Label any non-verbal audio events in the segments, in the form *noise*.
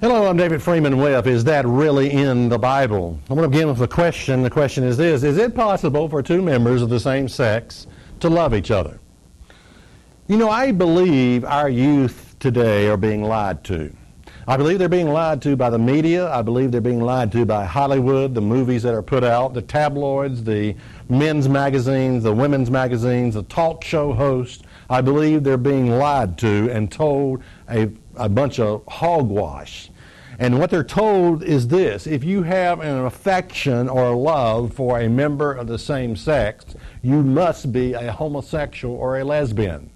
Hello, I'm David Freeman Webb. Is that really in the Bible? I'm going to begin with a question. The question is this Is it possible for two members of the same sex to love each other? You know, I believe our youth today are being lied to. I believe they're being lied to by the media. I believe they're being lied to by Hollywood, the movies that are put out, the tabloids, the men's magazines, the women's magazines, the talk show hosts. I believe they're being lied to and told a, a bunch of hogwash. And what they're told is this if you have an affection or a love for a member of the same sex, you must be a homosexual or a lesbian.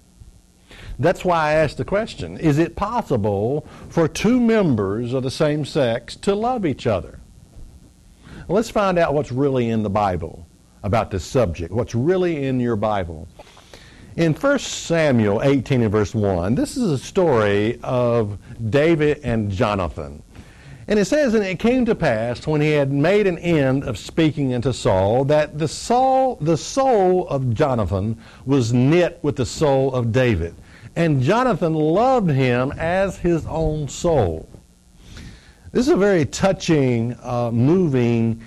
That's why I asked the question Is it possible for two members of the same sex to love each other? Let's find out what's really in the Bible about this subject, what's really in your Bible. In 1 Samuel 18 and verse 1, this is a story of David and Jonathan. And it says, And it came to pass, when he had made an end of speaking unto Saul, that the soul, the soul of Jonathan was knit with the soul of David. And Jonathan loved him as his own soul. This is a very touching, uh, moving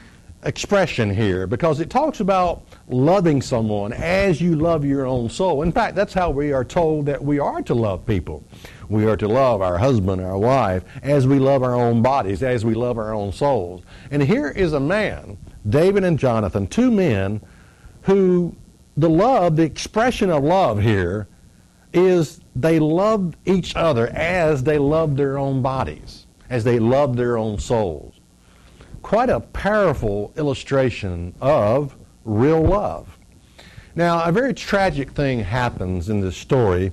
expression here because it talks about loving someone as you love your own soul. In fact, that's how we are told that we are to love people. We are to love our husband, our wife, as we love our own bodies, as we love our own souls. And here is a man, David and Jonathan, two men who the love, the expression of love here is they loved each other as they loved their own bodies, as they loved their own souls. Quite a powerful illustration of real love. Now, a very tragic thing happens in this story.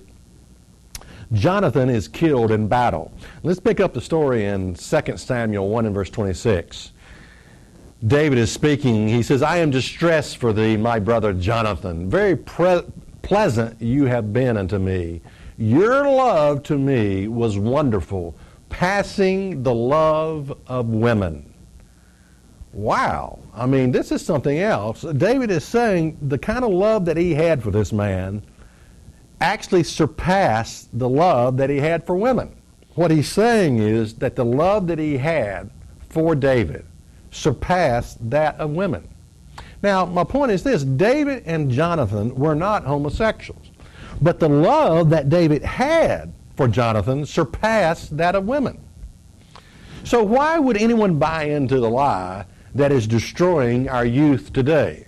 Jonathan is killed in battle. Let's pick up the story in 2 Samuel 1 and verse 26. David is speaking. He says, I am distressed for thee, my brother Jonathan. Very pre- pleasant you have been unto me. Your love to me was wonderful, passing the love of women. Wow. I mean, this is something else. David is saying the kind of love that he had for this man actually surpassed the love that he had for women. What he's saying is that the love that he had for David surpassed that of women. Now, my point is this David and Jonathan were not homosexuals, but the love that David had for Jonathan surpassed that of women. So, why would anyone buy into the lie that is destroying our youth today?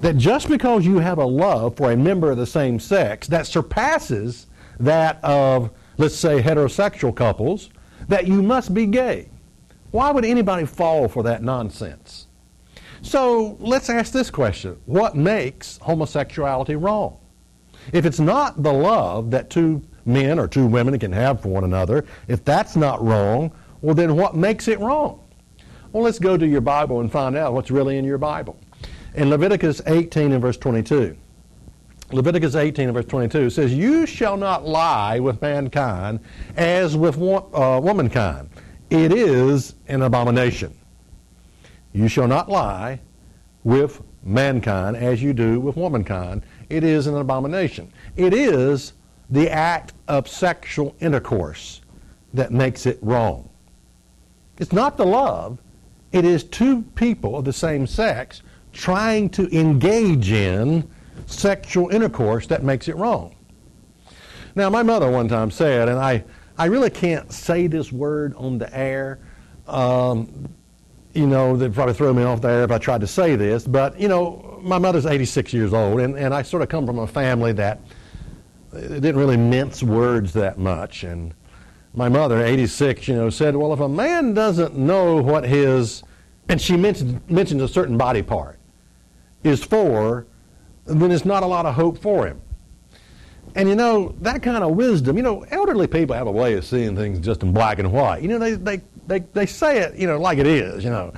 That just because you have a love for a member of the same sex that surpasses that of, let's say, heterosexual couples, that you must be gay. Why would anybody fall for that nonsense? So let's ask this question What makes homosexuality wrong? If it's not the love that two men or two women can have for one another, if that's not wrong, well, then what makes it wrong? Well, let's go to your Bible and find out what's really in your Bible. In Leviticus 18 and verse 22, Leviticus 18 and verse 22 says, You shall not lie with mankind as with uh, womankind. It is an abomination. You shall not lie with mankind as you do with womankind. It is an abomination. It is the act of sexual intercourse that makes it wrong. It's not the love, it is two people of the same sex trying to engage in sexual intercourse that makes it wrong. Now, my mother one time said, and I, I really can't say this word on the air. Um, you know, they'd probably throw me off there if I tried to say this, but, you know, my mother's 86 years old, and, and I sort of come from a family that didn't really mince words that much. And my mother, 86, you know, said, well, if a man doesn't know what his, and she mentioned, mentioned a certain body part, is for, then there's not a lot of hope for him. And you know, that kind of wisdom, you know, elderly people have a way of seeing things just in black and white. You know, they, they they, they say it, you know, like it is, you know.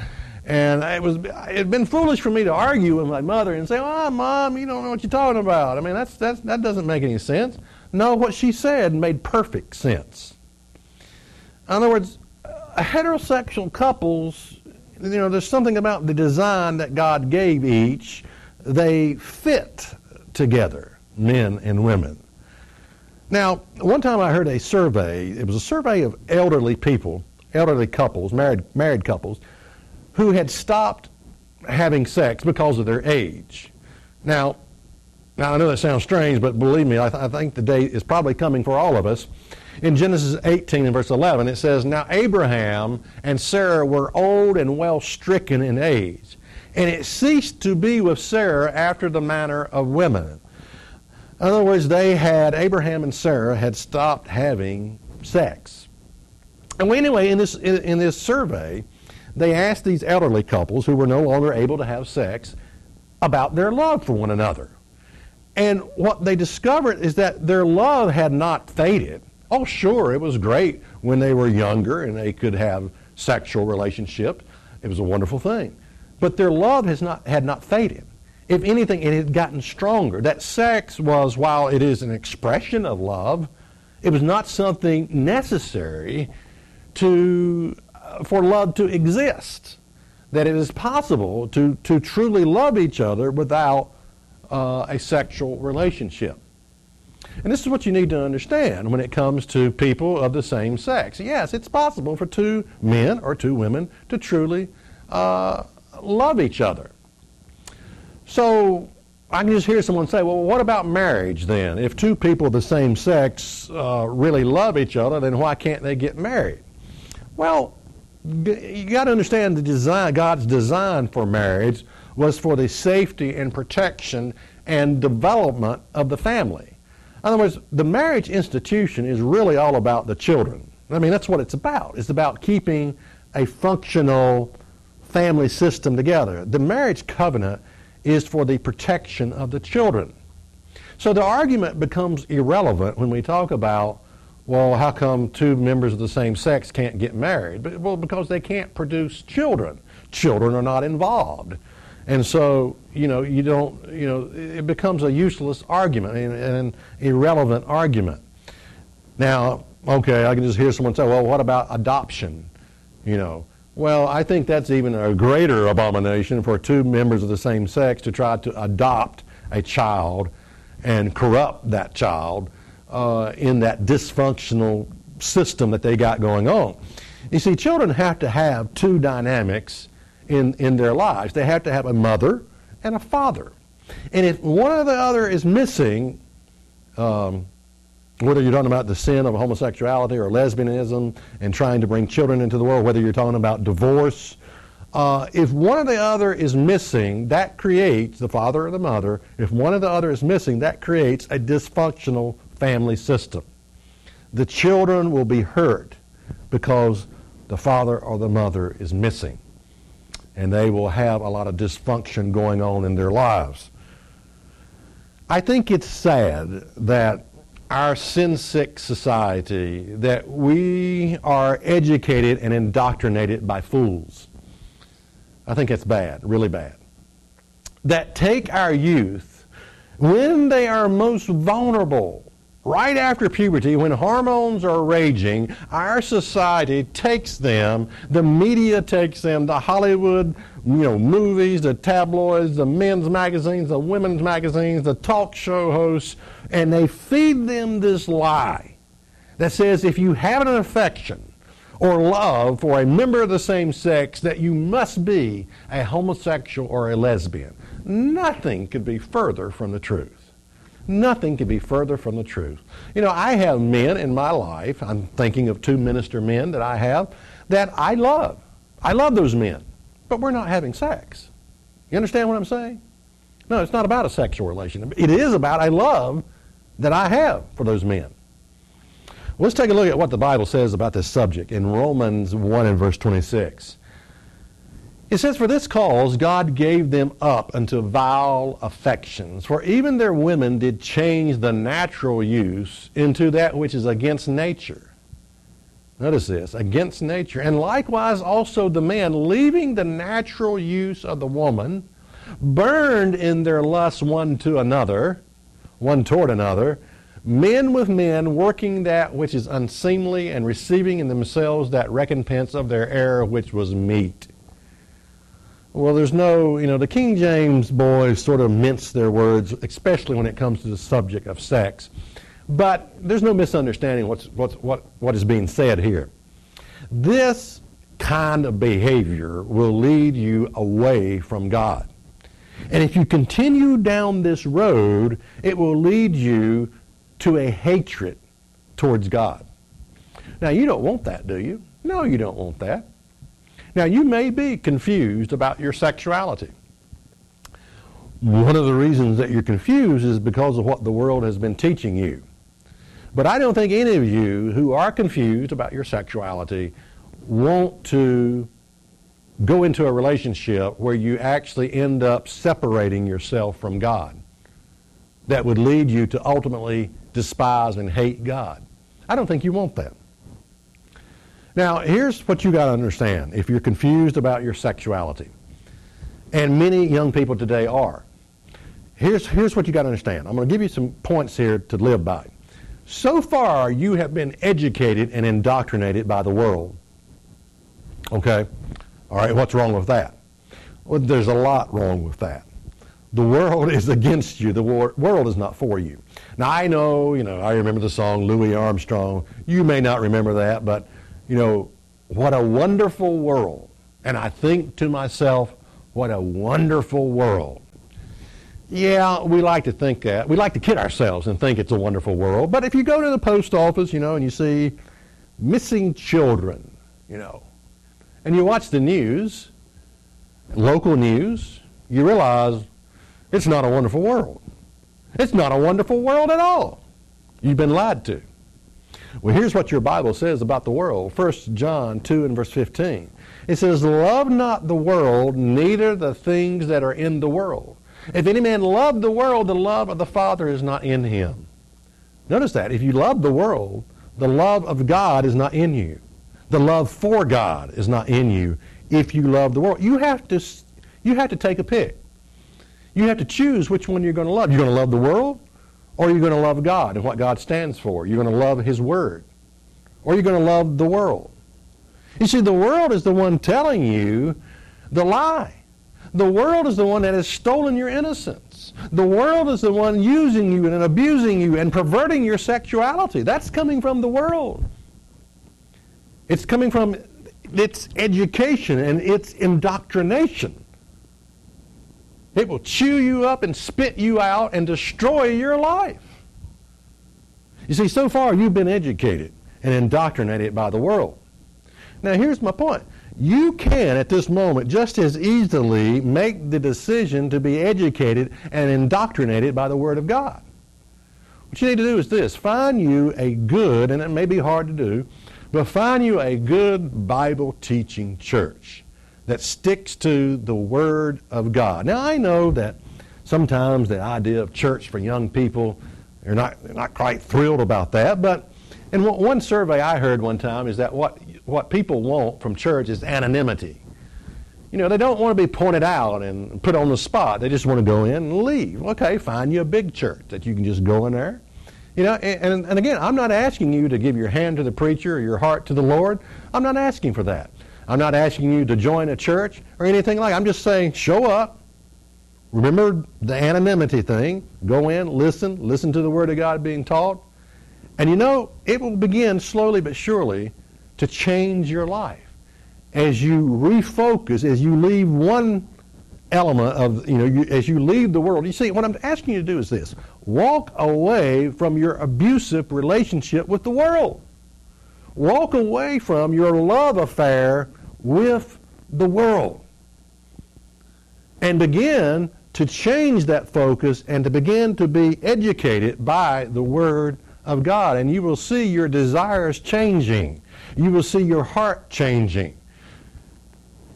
And it was it had been foolish for me to argue with my mother and say, "Oh, mom, you don't know what you're talking about." I mean, that's, that's that doesn't make any sense. No, what she said made perfect sense. In other words, heterosexual couples, you know, there's something about the design that God gave each. They fit together, men and women. Now, one time I heard a survey. It was a survey of elderly people, elderly couples, married married couples who had stopped having sex because of their age. Now, now I know that sounds strange, but believe me, I, th- I think the day is probably coming for all of us. In Genesis 18 and verse 11, it says, Now Abraham and Sarah were old and well stricken in age, and it ceased to be with Sarah after the manner of women. In other words, they had, Abraham and Sarah had stopped having sex. And anyway, in this, in, in this survey, they asked these elderly couples who were no longer able to have sex about their love for one another. And what they discovered is that their love had not faded. Oh, sure, it was great when they were younger and they could have sexual relationships. It was a wonderful thing. But their love has not, had not faded. If anything, it had gotten stronger. That sex was, while it is an expression of love, it was not something necessary to for love to exist. That it is possible to, to truly love each other without uh, a sexual relationship. And this is what you need to understand when it comes to people of the same sex. Yes, it's possible for two men or two women to truly uh, love each other. So I can just hear someone say, well, what about marriage then? If two people of the same sex uh, really love each other, then why can't they get married? Well, you got to understand the design, God's design for marriage was for the safety and protection and development of the family. In other words, the marriage institution is really all about the children. I mean, that's what it's about. It's about keeping a functional family system together. The marriage covenant is for the protection of the children. So the argument becomes irrelevant when we talk about well, how come two members of the same sex can't get married? Well, because they can't produce children. Children are not involved. And so, you know, you don't, you know, it becomes a useless argument, and an irrelevant argument. Now, okay, I can just hear someone say, well, what about adoption? You know, well, I think that's even a greater abomination for two members of the same sex to try to adopt a child and corrupt that child uh, in that dysfunctional system that they got going on. You see, children have to have two dynamics in, in their lives. They have to have a mother and a father. And if one or the other is missing, um, whether you're talking about the sin of homosexuality or lesbianism and trying to bring children into the world, whether you're talking about divorce, uh, if one or the other is missing, that creates, the father or the mother, if one or the other is missing, that creates a dysfunctional family system. The children will be hurt because the father or the mother is missing. And they will have a lot of dysfunction going on in their lives. I think it's sad that our sin sick society, that we are educated and indoctrinated by fools. I think it's bad, really bad. That take our youth when they are most vulnerable right after puberty, when hormones are raging, our society takes them, the media takes them, the Hollywood you know, movies, the tabloids, the men's magazines, the women's magazines, the talk show hosts, and they feed them this lie that says if you have an affection or love for a member of the same sex, that you must be a homosexual or a lesbian. Nothing could be further from the truth. Nothing could be further from the truth. You know, I have men in my life, I'm thinking of two minister men that I have, that I love. I love those men, but we're not having sex. You understand what I'm saying? No, it's not about a sexual relation. It is about a love that I have for those men. Let's take a look at what the Bible says about this subject in Romans 1 and verse 26. It says, For this cause God gave them up unto vile affections, for even their women did change the natural use into that which is against nature. Notice this, against nature. And likewise also the man, leaving the natural use of the woman, burned in their lust one to another, one toward another, men with men working that which is unseemly and receiving in themselves that recompense of their error which was meet. Well, there's no, you know, the King James boys sort of mince their words, especially when it comes to the subject of sex. But there's no misunderstanding what's, what's, what, what is being said here. This kind of behavior will lead you away from God. And if you continue down this road, it will lead you to a hatred towards God. Now, you don't want that, do you? No, you don't want that. Now, you may be confused about your sexuality. One of the reasons that you're confused is because of what the world has been teaching you. But I don't think any of you who are confused about your sexuality want to go into a relationship where you actually end up separating yourself from God. That would lead you to ultimately despise and hate God. I don't think you want that. Now, here's what you got to understand if you're confused about your sexuality. And many young people today are. Here's, here's what you got to understand. I'm going to give you some points here to live by. So far, you have been educated and indoctrinated by the world. Okay? All right, what's wrong with that? Well, there's a lot wrong with that. The world is against you. The war- world is not for you. Now, I know, you know, I remember the song Louis Armstrong. You may not remember that, but, you know, what a wonderful world. And I think to myself, what a wonderful world. Yeah, we like to think that. We like to kid ourselves and think it's a wonderful world. But if you go to the post office, you know, and you see missing children, you know, and you watch the news, local news, you realize it's not a wonderful world. It's not a wonderful world at all. You've been lied to. Well, here's what your Bible says about the world. 1 John 2 and verse 15. It says, Love not the world, neither the things that are in the world. If any man love the world, the love of the Father is not in him. Notice that. If you love the world, the love of God is not in you. The love for God is not in you if you love the world. You have to, you have to take a pick. You have to choose which one you're going to love. You're going to love the world, or you're going to love God and what God stands for. You're going to love His Word, or you're going to love the world. You see, the world is the one telling you the lie. The world is the one that has stolen your innocence. The world is the one using you and abusing you and perverting your sexuality. That's coming from the world. It's coming from its education and its indoctrination. It will chew you up and spit you out and destroy your life. You see, so far you've been educated and indoctrinated by the world. Now, here's my point. You can, at this moment, just as easily make the decision to be educated and indoctrinated by the Word of God. What you need to do is this find you a good, and it may be hard to do, but find you a good Bible teaching church that sticks to the Word of God. Now, I know that sometimes the idea of church for young people, they're not, they're not quite thrilled about that, but in one survey I heard one time is that what what people want from church is anonymity. You know, they don't want to be pointed out and put on the spot. They just want to go in and leave. Okay, find you a big church that you can just go in there. You know, and, and again, I'm not asking you to give your hand to the preacher or your heart to the Lord. I'm not asking for that. I'm not asking you to join a church or anything like that. I'm just saying show up. Remember the anonymity thing. Go in, listen, listen to the Word of God being taught. And you know, it will begin slowly but surely to change your life. As you refocus, as you leave one element of, you know, you, as you leave the world, you see, what I'm asking you to do is this walk away from your abusive relationship with the world. Walk away from your love affair with the world. And begin to change that focus and to begin to be educated by the Word of God. And you will see your desires changing. You will see your heart changing.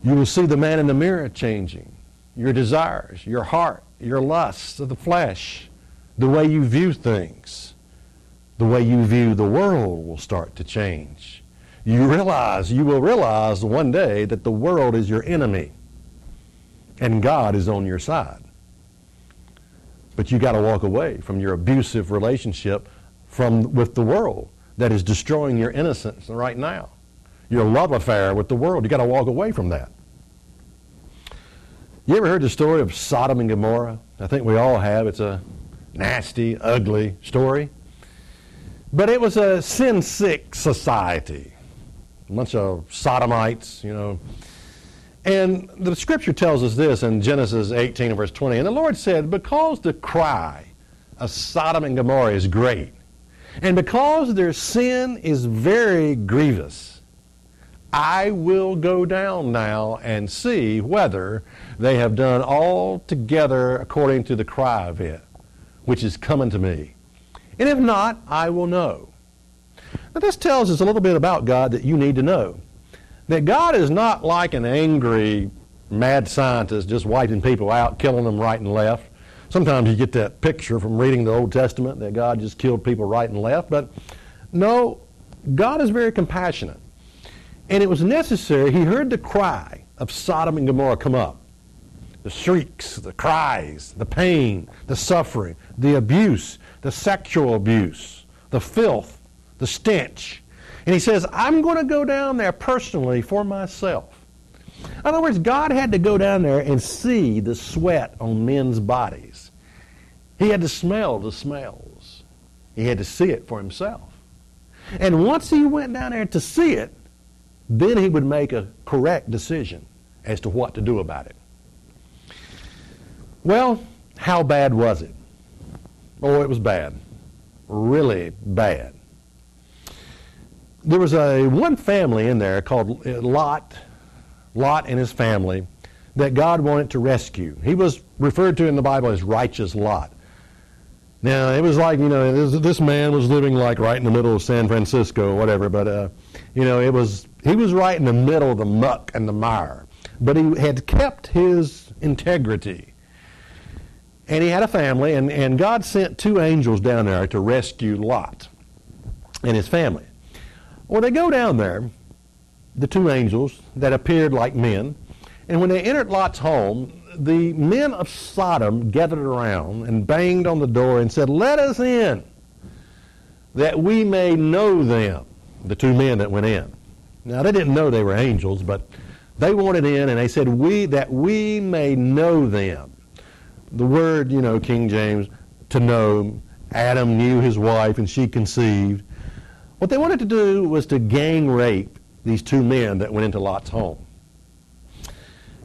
You will see the man in the mirror changing. Your desires, your heart, your lusts of the flesh, the way you view things, the way you view the world will start to change. you realize, you will realize one day that the world is your enemy and God is on your side. But you got to walk away from your abusive relationship from with the world that is destroying your innocence right now. Your love affair with the world. You got to walk away from that. You ever heard the story of Sodom and Gomorrah? I think we all have. It's a nasty, ugly story. But it was a sin sick society. A bunch of sodomites, you know. And the scripture tells us this in Genesis 18 verse 20. And the Lord said, Because the cry of Sodom and Gomorrah is great, and because their sin is very grievous, I will go down now and see whether they have done all together according to the cry of it, which is coming to me. And if not, I will know. Now, this tells us a little bit about God that you need to know. That God is not like an angry, mad scientist just wiping people out, killing them right and left. Sometimes you get that picture from reading the Old Testament that God just killed people right and left. But no, God is very compassionate. And it was necessary, he heard the cry of Sodom and Gomorrah come up. The shrieks, the cries, the pain, the suffering, the abuse, the sexual abuse, the filth, the stench. And he says, I'm going to go down there personally for myself. In other words, God had to go down there and see the sweat on men's bodies. He had to smell the smells. He had to see it for himself. And once he went down there to see it, then he would make a correct decision as to what to do about it. Well, how bad was it? Oh, it was bad. Really bad. There was a one family in there called Lot, Lot and his family, that God wanted to rescue. He was referred to in the Bible as righteous Lot. Now, it was like, you know, this, this man was living like right in the middle of San Francisco or whatever, but, uh, you know, it was, he was right in the middle of the muck and the mire. But he had kept his integrity. And he had a family, and, and God sent two angels down there to rescue Lot and his family. Well, they go down there, the two angels that appeared like men, and when they entered Lot's home, the men of Sodom gathered around and banged on the door and said, Let us in, that we may know them, the two men that went in. Now, they didn't know they were angels, but they wanted in, and they said, we, that we may know them. The word, you know, King James, to know, Adam knew his wife, and she conceived. What they wanted to do was to gang rape these two men that went into Lot's home.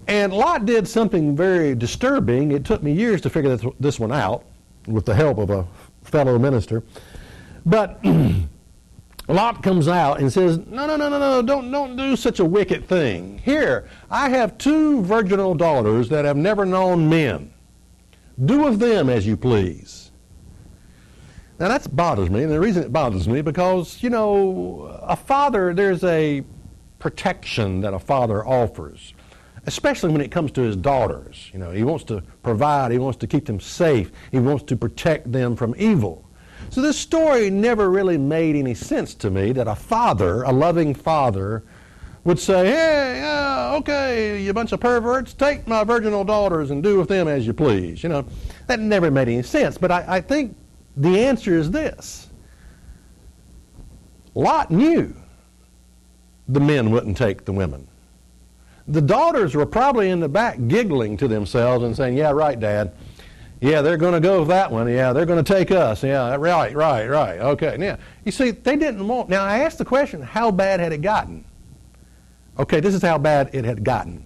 And Lot did something very disturbing. It took me years to figure this, one out with the help of a fellow minister. But *clears throat* Lot comes out and says, No, no, no, no, no, don't, don't do such a wicked thing. Here, I have two virginal daughters that have never known men. Do with them as you please. Now that bothers me, and the reason it bothers me because, you know, a father, there's a protection that a father offers especially when it comes to his daughters. You know, he wants to provide, he wants to keep them safe, he wants to protect them from evil. So this story never really made any sense to me that a father, a loving father, would say, hey, uh, okay, you bunch of perverts, take my virginal daughters and do with them as you please. You know, that never made any sense. But I, I think the answer is this. Lot knew the men wouldn't take the women. The daughters were probably in the back giggling to themselves and saying, Yeah, right, Dad. Yeah, they're going to go with that one. Yeah, they're going to take us. Yeah, right, right, right. Okay. Now, you see, they didn't want. Now, I asked the question, how bad had it gotten? Okay, this is how bad it had gotten.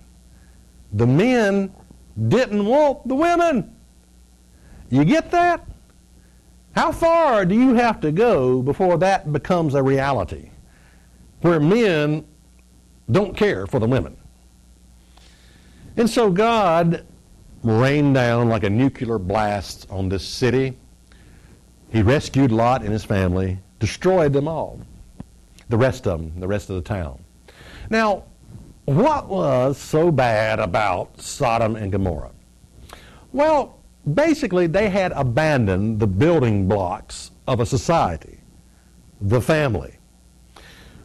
The men didn't want the women. You get that? How far do you have to go before that becomes a reality? Where men don't care for the women. And so God rained down like a nuclear blast on this city. He rescued Lot and his family, destroyed them all, the rest of them, the rest of the town. Now, what was so bad about Sodom and Gomorrah? Well, basically, they had abandoned the building blocks of a society, the family.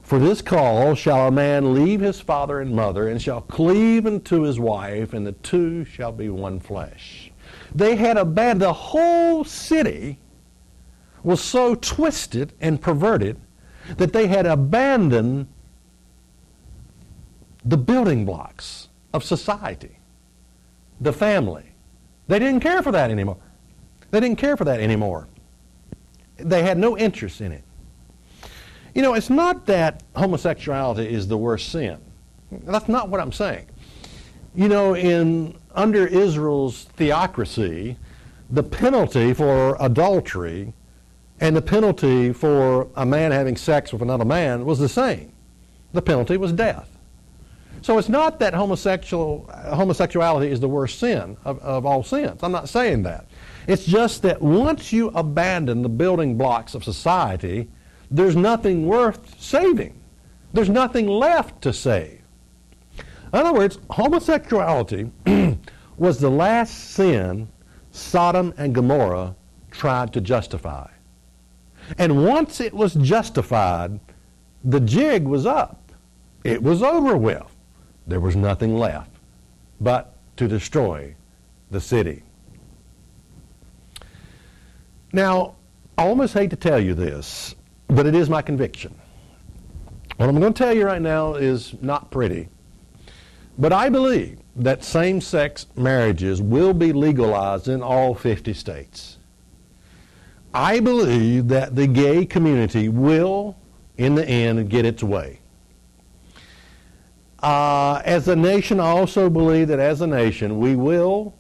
For this cause shall a man leave his father and mother, and shall cleave unto his wife, and the two shall be one flesh. They had abandoned, the whole city was so twisted and perverted that they had abandoned the building blocks of society, the family. They didn't care for that anymore. They didn't care for that anymore. They had no interest in it. You know, it's not that homosexuality is the worst sin. That's not what I'm saying. You know, in under Israel's theocracy, the penalty for adultery and the penalty for a man having sex with another man was the same. The penalty was death. So it's not that homosexual, homosexuality is the worst sin of, of all sins. I'm not saying that. It's just that once you abandon the building blocks of society, there's nothing worth saving. There's nothing left to save. In other words, homosexuality *clears throat* was the last sin Sodom and Gomorrah tried to justify. And once it was justified, the jig was up. It was over with. There was nothing left but to destroy the city. Now, I almost hate to tell you this, but it is my conviction. What I'm going to tell you right now is not pretty, but I believe that same sex marriages will be legalized in all 50 states. I believe that the gay community will, in the end, get its way. Uh, as a nation, I also believe that as a nation, we will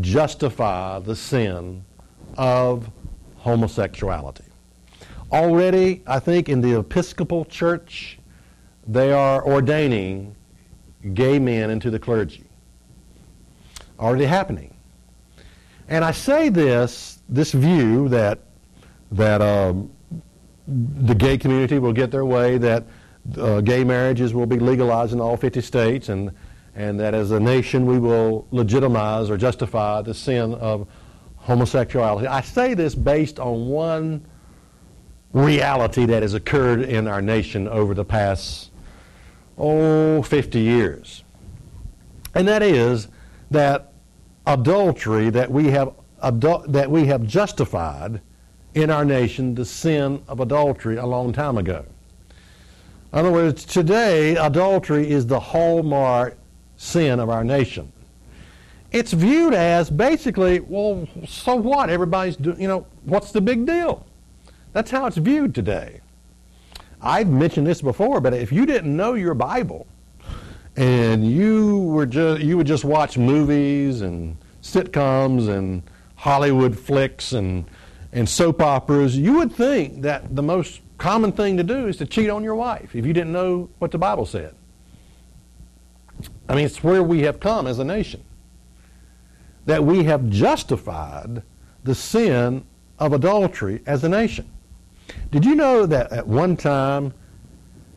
justify the sin of homosexuality. Already, I think in the Episcopal Church, they are ordaining gay men into the clergy. Already happening. And I say this, this view that, that um, the gay community will get their way, that uh, gay marriages will be legalized in all 50 states, and, and that as a nation we will legitimize or justify the sin of homosexuality. I say this based on one reality that has occurred in our nation over the past, oh, 50 years. And that is that adultery, that we have, adul- that we have justified in our nation the sin of adultery a long time ago. In other words, today, adultery is the hallmark sin of our nation. It's viewed as basically, well, so what? Everybody's doing, you know, what's the big deal? That's how it's viewed today. I've mentioned this before, but if you didn't know your Bible and you were just you would just watch movies and sitcoms and Hollywood flicks and and soap operas, you would think that the most common thing to do is to cheat on your wife if you didn't know what the Bible said. I mean, it's where we have come as a nation. That we have justified the sin of adultery as a nation. Did you know that at one time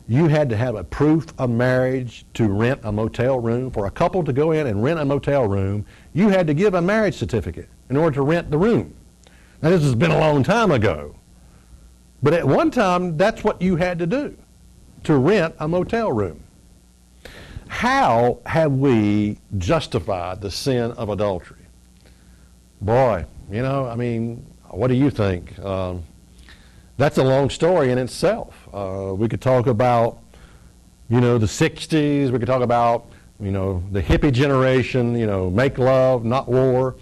you had to have a proof of marriage to rent a motel room? For a couple to go in and rent a motel room, you had to give a marriage certificate in order to rent the room. Now, this has been a long time ago. But at one time, that's what you had to do to rent a motel room. How have we justified the sin of adultery? Boy, you know, I mean, what do you think? Um, that's a long story in itself. Uh, we could talk about, you know, the 60s. We could talk about, you know, the hippie generation, you know, make love, not war.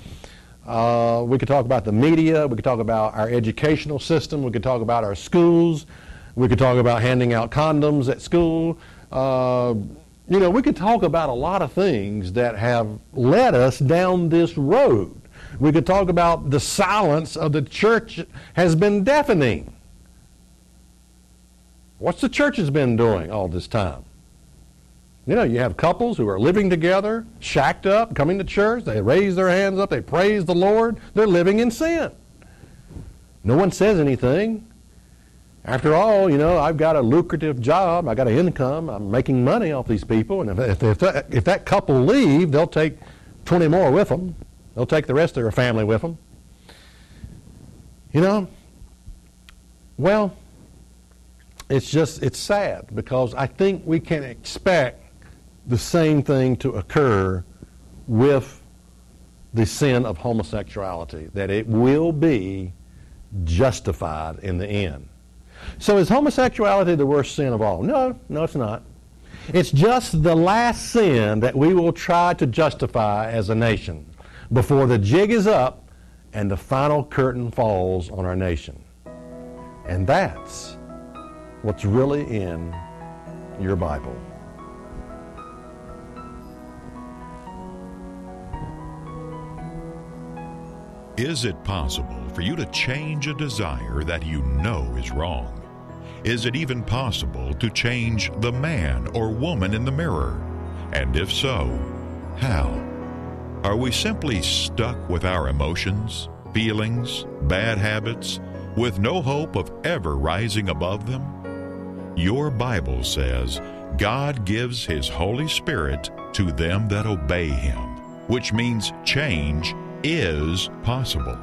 Uh, we could talk about the media. We could talk about our educational system. We could talk about our schools. We could talk about handing out condoms at school. Uh, you know, we could talk about a lot of things that have led us down this road. We could talk about the silence of the church has been deafening. What's the church has been doing all this time? You know, you have couples who are living together, shacked up, coming to church, they raise their hands up, they praise the Lord, they're living in sin. No one says anything. After all, you know, I've got a lucrative job, I've got an income, I'm making money off these people, and if, if, that, if that couple leave, they'll take 20 more with them. They'll take the rest of their family with them. You know, well, it's just it's sad because I think we can expect the same thing to occur with the sin of homosexuality, that it will be justified in the end. So is homosexuality the worst sin of all? No, no, it's not. It's just the last sin that we will try to justify as a nation before the jig is up and the final curtain falls on our nation. And that's what's really in your Bible. Is it possible for you to change a desire that you know is wrong? Is it even possible to change the man or woman in the mirror? And if so, how? Are we simply stuck with our emotions, feelings, bad habits, with no hope of ever rising above them? Your Bible says God gives His Holy Spirit to them that obey Him, which means change is possible.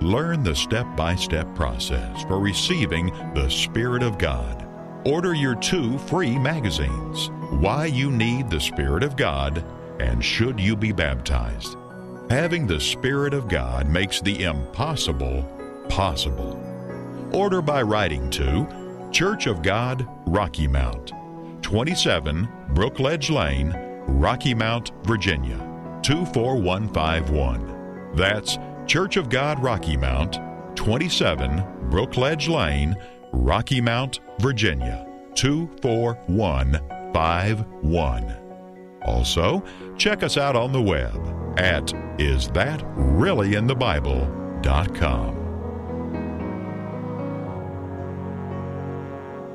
Learn the step by step process for receiving the Spirit of God. Order your two free magazines Why You Need the Spirit of God and Should You Be Baptized? Having the Spirit of God makes the impossible possible. Order by writing to Church of God, Rocky Mount, 27 Brookledge Lane, Rocky Mount, Virginia, 24151. That's Church of God, Rocky Mount, 27 Brookledge Lane, Rocky Mount, Virginia, 24151. Also, check us out on the web at isthatreallyinthebible.com.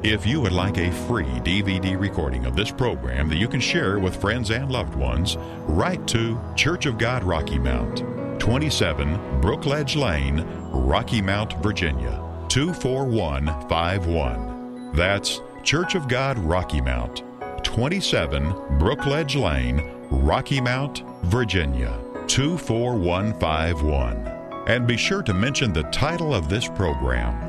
If you would like a free DVD recording of this program that you can share with friends and loved ones, write to Church of God Rocky Mount, 27 Brookledge Lane, Rocky Mount, Virginia, 24151. That's Church of God Rocky Mount, 27 Brookledge Lane, Rocky Mount, Virginia, 24151. And be sure to mention the title of this program